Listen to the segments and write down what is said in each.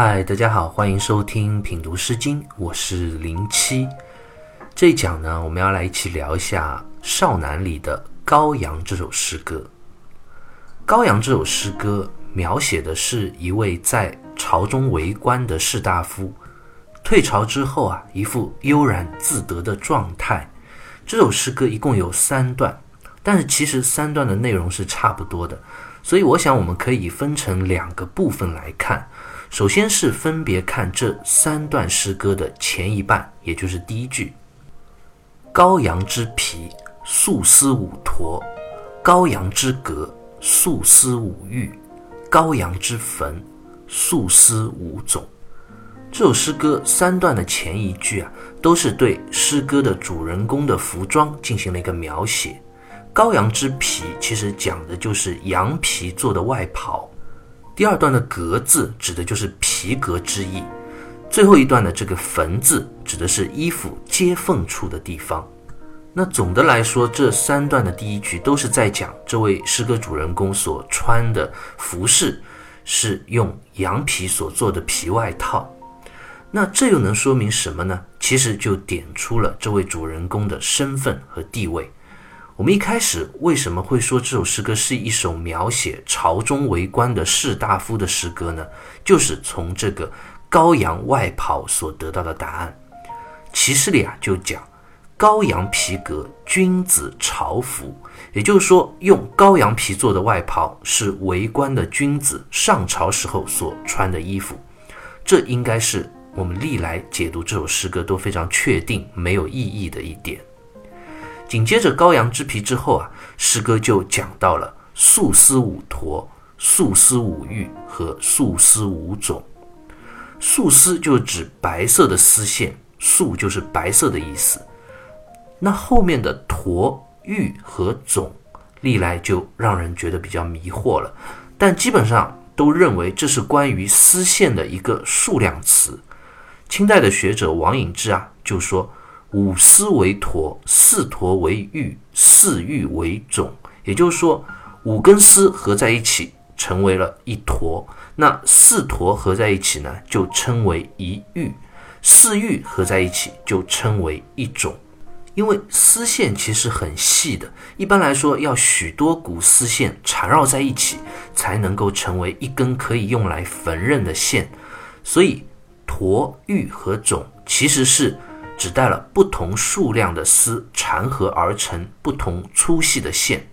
嗨，大家好，欢迎收听品读诗经，我是零七。这一讲呢，我们要来一起聊一下《少男》里的《羔羊》这首诗歌。《羔羊》这首诗歌描写的是一位在朝中为官的士大夫，退朝之后啊，一副悠然自得的状态。这首诗歌一共有三段，但是其实三段的内容是差不多的，所以我想我们可以分成两个部分来看。首先是分别看这三段诗歌的前一半，也就是第一句：“羔羊之皮，素丝五驼；羔羊之革。”素丝五玉，羔羊之坟，素丝五种。这首诗歌三段的前一句啊，都是对诗歌的主人公的服装进行了一个描写。羔羊之皮其实讲的就是羊皮做的外袍。第二段的革字指的就是皮革之意。最后一段的这个坟字指的是衣服接缝处的地方。那总的来说，这三段的第一句都是在讲这位诗歌主人公所穿的服饰是用羊皮所做的皮外套。那这又能说明什么呢？其实就点出了这位主人公的身份和地位。我们一开始为什么会说这首诗歌是一首描写朝中为官的士大夫的诗歌呢？就是从这个羔羊外袍所得到的答案。其实里啊就讲。羔羊皮革，君子朝服，也就是说，用羔羊皮做的外袍是为官的君子上朝时候所穿的衣服。这应该是我们历来解读这首诗歌都非常确定没有意义的一点。紧接着羔羊之皮之后啊，诗歌就讲到了素丝五驼、素丝五玉和素丝五种。素丝就指白色的丝线，素就是白色的意思。那后面的驼、玉和种，历来就让人觉得比较迷惑了。但基本上都认为这是关于丝线的一个数量词。清代的学者王隐之啊就说：“五丝为陀，四陀为玉，四玉为种。”也就是说，五根丝合在一起成为了一驼，那四陀合在一起呢，就称为一玉；四玉合在一起就称为一种。因为丝线其实很细的，一般来说要许多股丝线缠绕在一起，才能够成为一根可以用来缝纫的线。所以，陀、玉和种其实是指代了不同数量的丝缠合而成不同粗细的线。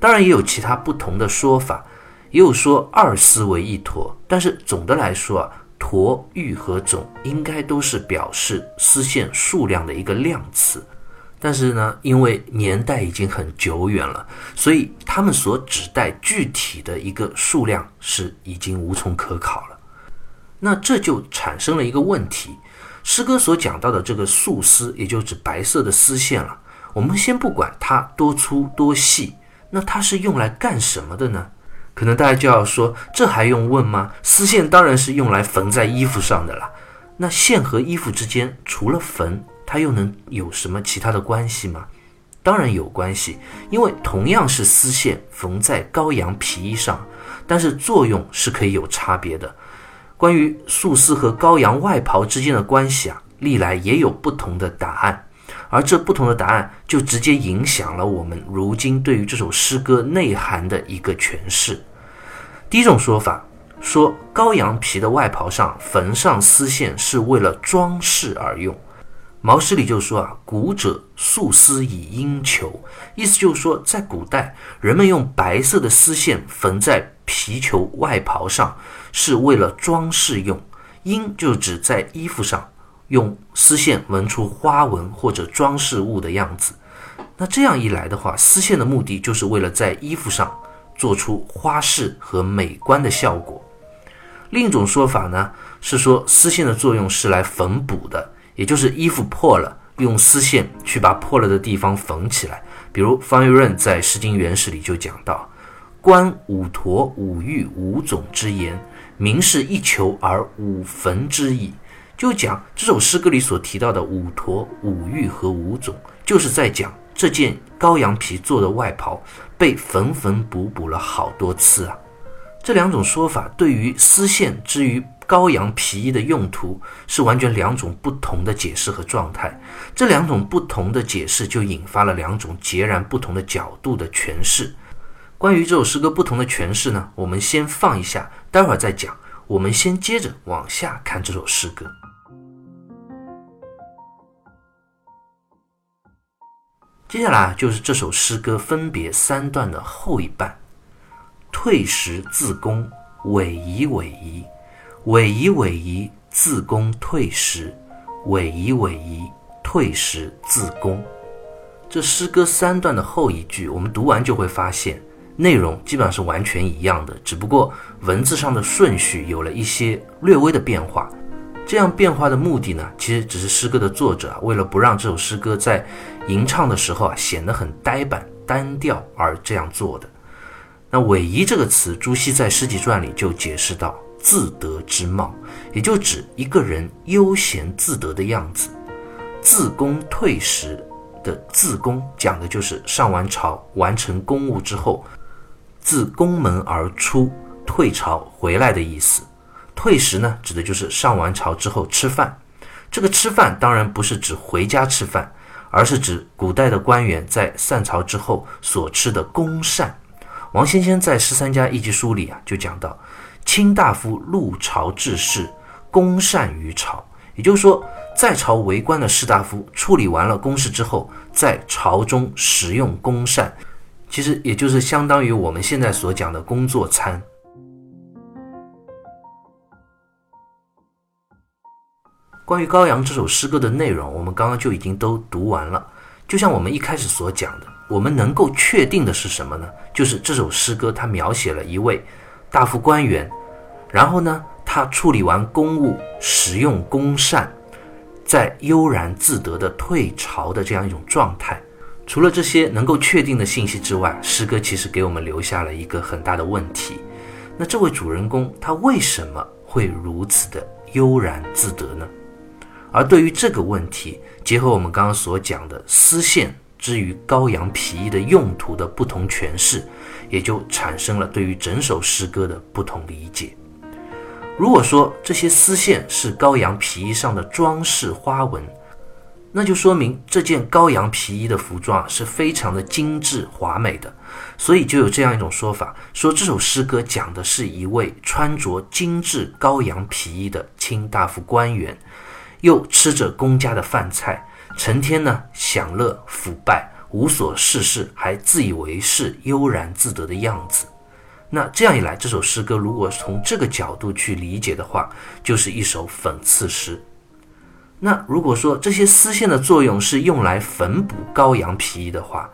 当然，也有其他不同的说法，也有说二丝为一坨。但是总的来说啊，坨、玉和种应该都是表示丝线数量的一个量词。但是呢，因为年代已经很久远了，所以他们所指代具体的一个数量是已经无从可考了。那这就产生了一个问题：诗歌所讲到的这个素丝，也就指白色的丝线了。我们先不管它多粗多细，那它是用来干什么的呢？可能大家就要说，这还用问吗？丝线当然是用来缝在衣服上的啦。那线和衣服之间，除了缝，它又能有什么其他的关系吗？当然有关系，因为同样是丝线缝在羔羊皮衣上，但是作用是可以有差别的。关于素丝和羔羊外袍之间的关系啊，历来也有不同的答案，而这不同的答案就直接影响了我们如今对于这首诗歌内涵的一个诠释。第一种说法说，羔羊皮的外袍上缝上丝线是为了装饰而用。毛诗里就说啊，古者素丝以阴裘，意思就是说，在古代，人们用白色的丝线缝在皮裘外袍上，是为了装饰用。阴就指在衣服上用丝线纹出花纹或者装饰物的样子。那这样一来的话，丝线的目的就是为了在衣服上做出花式和美观的效果。另一种说法呢，是说丝线的作用是来缝补的。也就是衣服破了，用丝线去把破了的地方缝起来。比如方玉润在《诗经原始》里就讲到：“观五驼、五玉、五种之言，明是一裘而五缝之意。”就讲这首诗歌里所提到的五驼、五玉和五种，就是在讲这件羔羊皮做的外袍被缝缝补补了好多次啊。这两种说法对于丝线之于。羔羊皮衣的用途是完全两种不同的解释和状态。这两种不同的解释就引发了两种截然不同的角度的诠释。关于这首诗歌不同的诠释呢，我们先放一下，待会儿再讲。我们先接着往下看这首诗歌。接下来就是这首诗歌分别三段的后一半：退时自宫，委夷委夷，委夷委夷，自宫退时，委夷委夷，退时自宫。这诗歌三段的后一句，我们读完就会发现，内容基本上是完全一样的，只不过文字上的顺序有了一些略微的变化。这样变化的目的呢，其实只是诗歌的作者为了不让这首诗歌在吟唱的时候啊显得很呆板单调而这样做的。那“委夷”这个词，朱熹在《诗集传》里就解释到：“自得之貌”，也就指一个人悠闲自得的样子。自宫退时的“自宫”讲的就是上完朝完成公务之后，自宫门而出退朝回来的意思。退食呢，指的就是上完朝之后吃饭。这个吃饭当然不是指回家吃饭，而是指古代的官员在散朝之后所吃的公膳。王先先在《十三家一集书》里啊，就讲到，卿大夫入朝治事，公膳于朝。也就是说，在朝为官的士大夫处理完了公事之后，在朝中食用公膳，其实也就是相当于我们现在所讲的工作餐。关于《高阳》这首诗歌的内容，我们刚刚就已经都读完了。就像我们一开始所讲的，我们能够确定的是什么呢？就是这首诗歌它描写了一位大夫官员，然后呢，他处理完公务，使用公膳，在悠然自得的退朝的这样一种状态。除了这些能够确定的信息之外，诗歌其实给我们留下了一个很大的问题：那这位主人公他为什么会如此的悠然自得呢？而对于这个问题，结合我们刚刚所讲的丝线之于羔羊皮衣的用途的不同诠释，也就产生了对于整首诗歌的不同理解。如果说这些丝线是羔羊皮衣上的装饰花纹，那就说明这件羔羊皮衣的服装是非常的精致华美的，所以就有这样一种说法，说这首诗歌讲的是一位穿着精致羔羊皮衣的卿大夫官员。又吃着公家的饭菜，成天呢享乐腐败，无所事事，还自以为是，悠然自得的样子。那这样一来，这首诗歌如果从这个角度去理解的话，就是一首讽刺诗。那如果说这些丝线的作用是用来缝补羔羊皮衣的话，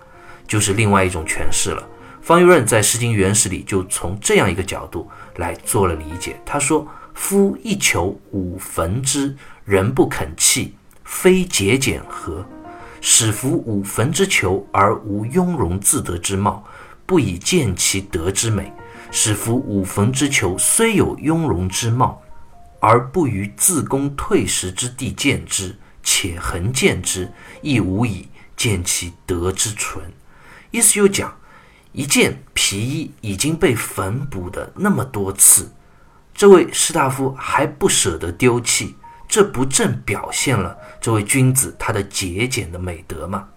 就是另外一种诠释了。方玉润在《诗经原始》里就从这样一个角度来做了理解。他说：“夫一求五缝之。”人不肯弃，非节俭何？使夫五坟之求而无雍容自得之貌，不以见其德之美；使夫五坟之求虽有雍容之貌，而不于自宫退食之地见之，且恒见之，亦无以见其德之纯。意思就讲，一件皮衣已经被缝补的那么多次，这位士大夫还不舍得丢弃。这不正表现了这位君子他的节俭的美德吗？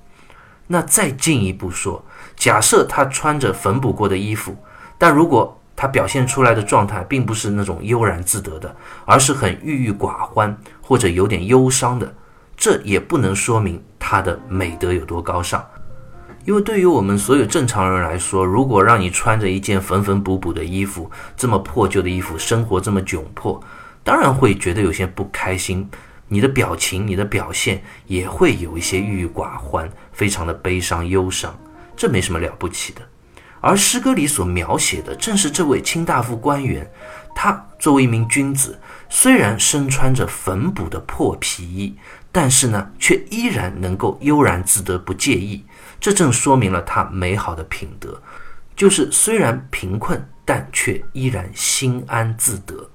那再进一步说，假设他穿着缝补过的衣服，但如果他表现出来的状态并不是那种悠然自得的，而是很郁郁寡欢或者有点忧伤的，这也不能说明他的美德有多高尚。因为对于我们所有正常人来说，如果让你穿着一件缝缝补补的衣服，这么破旧的衣服，生活这么窘迫。当然会觉得有些不开心，你的表情、你的表现也会有一些郁郁寡欢，非常的悲伤忧伤，这没什么了不起的。而诗歌里所描写的正是这位卿大夫官员，他作为一名君子，虽然身穿着缝补的破皮衣，但是呢，却依然能够悠然自得，不介意。这正说明了他美好的品德，就是虽然贫困，但却依然心安自得。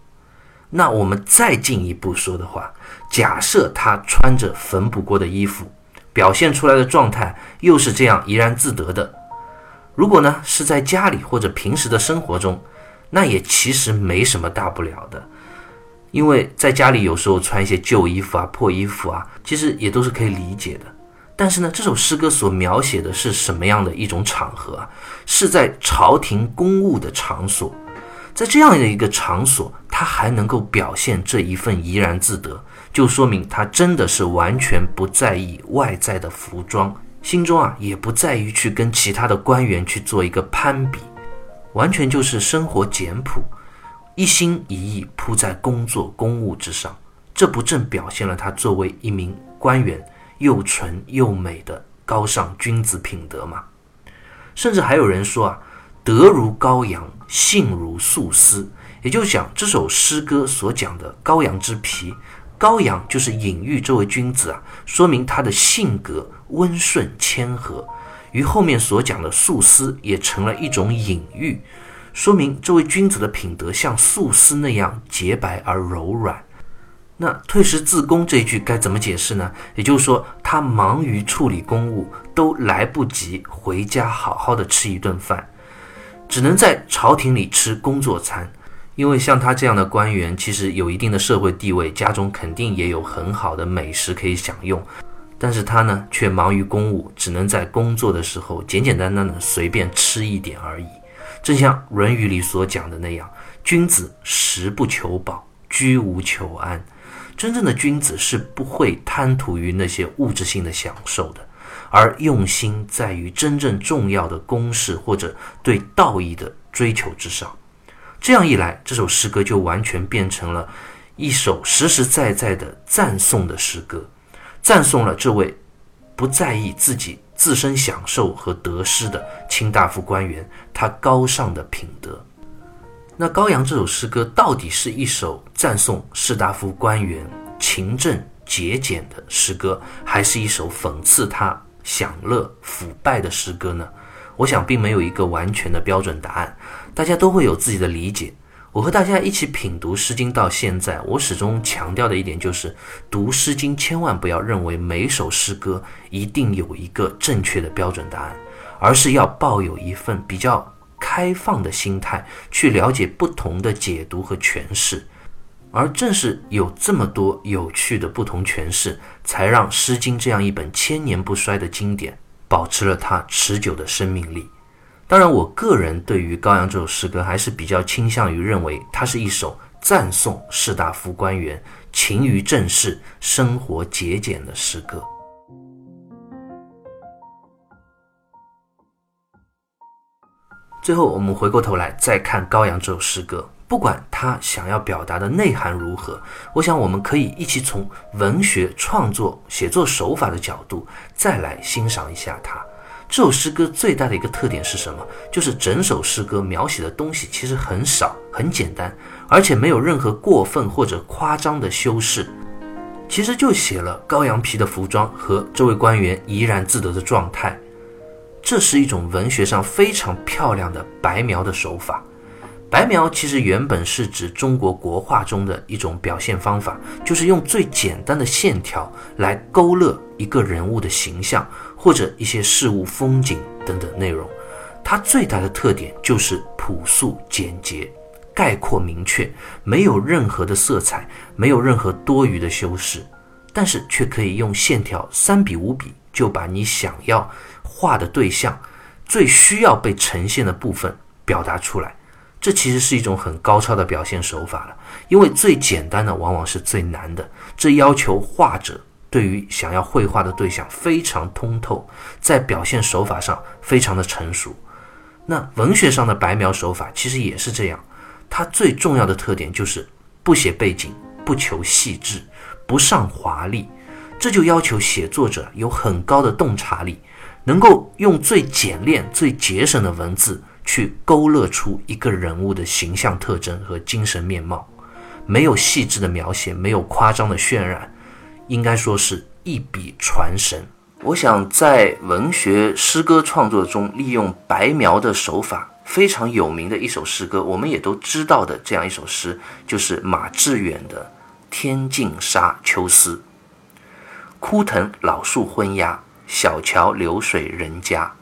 那我们再进一步说的话，假设他穿着缝补过的衣服，表现出来的状态又是这样怡然自得的，如果呢是在家里或者平时的生活中，那也其实没什么大不了的。因为在家里有时候穿一些旧衣服啊、破衣服啊，其实也都是可以理解的。但是呢，这首诗歌所描写的是什么样的一种场合啊？是在朝廷公务的场所，在这样的一个场所，他还能够表现这一份怡然自得，就说明他真的是完全不在意外在的服装，心中啊也不在于去跟其他的官员去做一个攀比，完全就是生活简朴，一心一意扑在工作公务之上。这不正表现了他作为一名官员？又纯又美的高尚君子品德吗，甚至还有人说啊，德如羔羊，性如素丝，也就是讲这首诗歌所讲的羔羊之皮，羔羊就是隐喻这位君子啊，说明他的性格温顺谦和，与后面所讲的素丝也成了一种隐喻，说明这位君子的品德像素丝那样洁白而柔软。那退食自宫这一句该怎么解释呢？也就是说，他忙于处理公务，都来不及回家好好的吃一顿饭，只能在朝廷里吃工作餐。因为像他这样的官员，其实有一定的社会地位，家中肯定也有很好的美食可以享用，但是他呢，却忙于公务，只能在工作的时候简简单单的随便吃一点而已。正像《论语》里所讲的那样：“君子食不求饱，居无求安。”真正的君子是不会贪图于那些物质性的享受的，而用心在于真正重要的公事或者对道义的追求之上。这样一来，这首诗歌就完全变成了一首实实在在的赞颂的诗歌，赞颂了这位不在意自己自身享受和得失的卿大夫官员他高尚的品德。那《高阳》这首诗歌到底是一首赞颂士大夫官员勤政节俭的诗歌，还是一首讽刺他享乐腐败的诗歌呢？我想并没有一个完全的标准答案，大家都会有自己的理解。我和大家一起品读《诗经》到现在，我始终强调的一点就是，读《诗经》千万不要认为每首诗歌一定有一个正确的标准答案，而是要抱有一份比较。开放的心态去了解不同的解读和诠释，而正是有这么多有趣的不同诠释，才让《诗经》这样一本千年不衰的经典保持了它持久的生命力。当然，我个人对于《羔羊》这首诗歌还是比较倾向于认为它是一首赞颂士大夫官员勤于政事、生活节俭的诗歌。最后，我们回过头来再看《羔羊》这首诗歌，不管他想要表达的内涵如何，我想我们可以一起从文学创作、写作手法的角度再来欣赏一下他。这首诗歌最大的一个特点是什么？就是整首诗歌描写的东西其实很少、很简单，而且没有任何过分或者夸张的修饰，其实就写了羔羊皮的服装和这位官员怡然自得的状态。这是一种文学上非常漂亮的白描的手法。白描其实原本是指中国国画中的一种表现方法，就是用最简单的线条来勾勒一个人物的形象或者一些事物、风景等等内容。它最大的特点就是朴素简洁、概括明确，没有任何的色彩，没有任何多余的修饰，但是却可以用线条三笔五笔就把你想要。画的对象最需要被呈现的部分表达出来，这其实是一种很高超的表现手法了。因为最简单的往往是最难的，这要求画者对于想要绘画的对象非常通透，在表现手法上非常的成熟。那文学上的白描手法其实也是这样，它最重要的特点就是不写背景，不求细致，不上华丽，这就要求写作者有很高的洞察力。能够用最简练、最节省的文字去勾勒出一个人物的形象特征和精神面貌，没有细致的描写，没有夸张的渲染，应该说是一笔传神。我想在文学诗歌创作中利用白描的手法非常有名的一首诗歌，我们也都知道的这样一首诗，就是马致远的《天净沙·秋思》。枯藤老树昏鸦。小桥流水人家，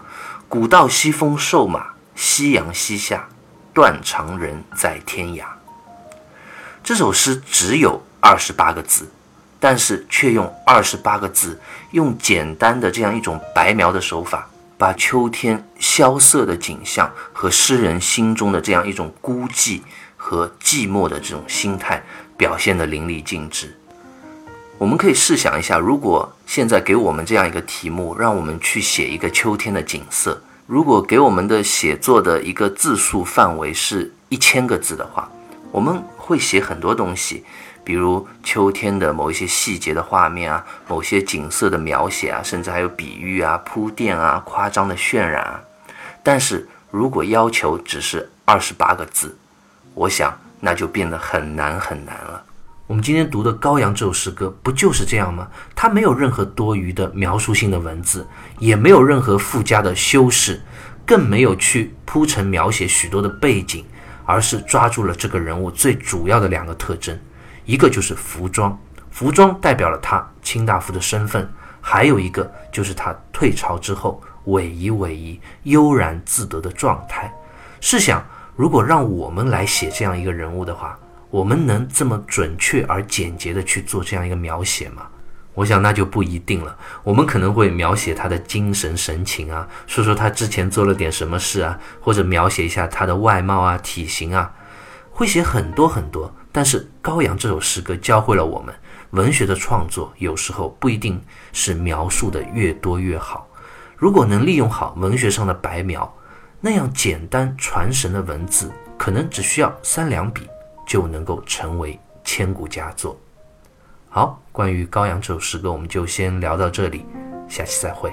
古道西风瘦马，夕阳西下，断肠人在天涯。这首诗只有二十八个字，但是却用二十八个字，用简单的这样一种白描的手法，把秋天萧瑟的景象和诗人心中的这样一种孤寂和寂寞的这种心态表现得淋漓尽致。我们可以试想一下，如果现在给我们这样一个题目，让我们去写一个秋天的景色，如果给我们的写作的一个字数范围是一千个字的话，我们会写很多东西，比如秋天的某一些细节的画面啊，某些景色的描写啊，甚至还有比喻啊、铺垫啊、夸张的渲染啊。但是如果要求只是二十八个字，我想那就变得很难很难了。我们今天读的《羔羊》这首诗歌，不就是这样吗？它没有任何多余的描述性的文字，也没有任何附加的修饰，更没有去铺陈描写许多的背景，而是抓住了这个人物最主要的两个特征，一个就是服装，服装代表了他卿大夫的身份；还有一个就是他退朝之后委夷委夷、悠然自得的状态。试想，如果让我们来写这样一个人物的话，我们能这么准确而简洁地去做这样一个描写吗？我想那就不一定了。我们可能会描写他的精神神情啊，说说他之前做了点什么事啊，或者描写一下他的外貌啊、体型啊，会写很多很多。但是《羔羊》这首诗歌教会了我们，文学的创作有时候不一定是描述的越多越好。如果能利用好文学上的白描，那样简单传神的文字，可能只需要三两笔。就能够成为千古佳作。好，关于《羔羊》这首诗歌，我们就先聊到这里，下期再会。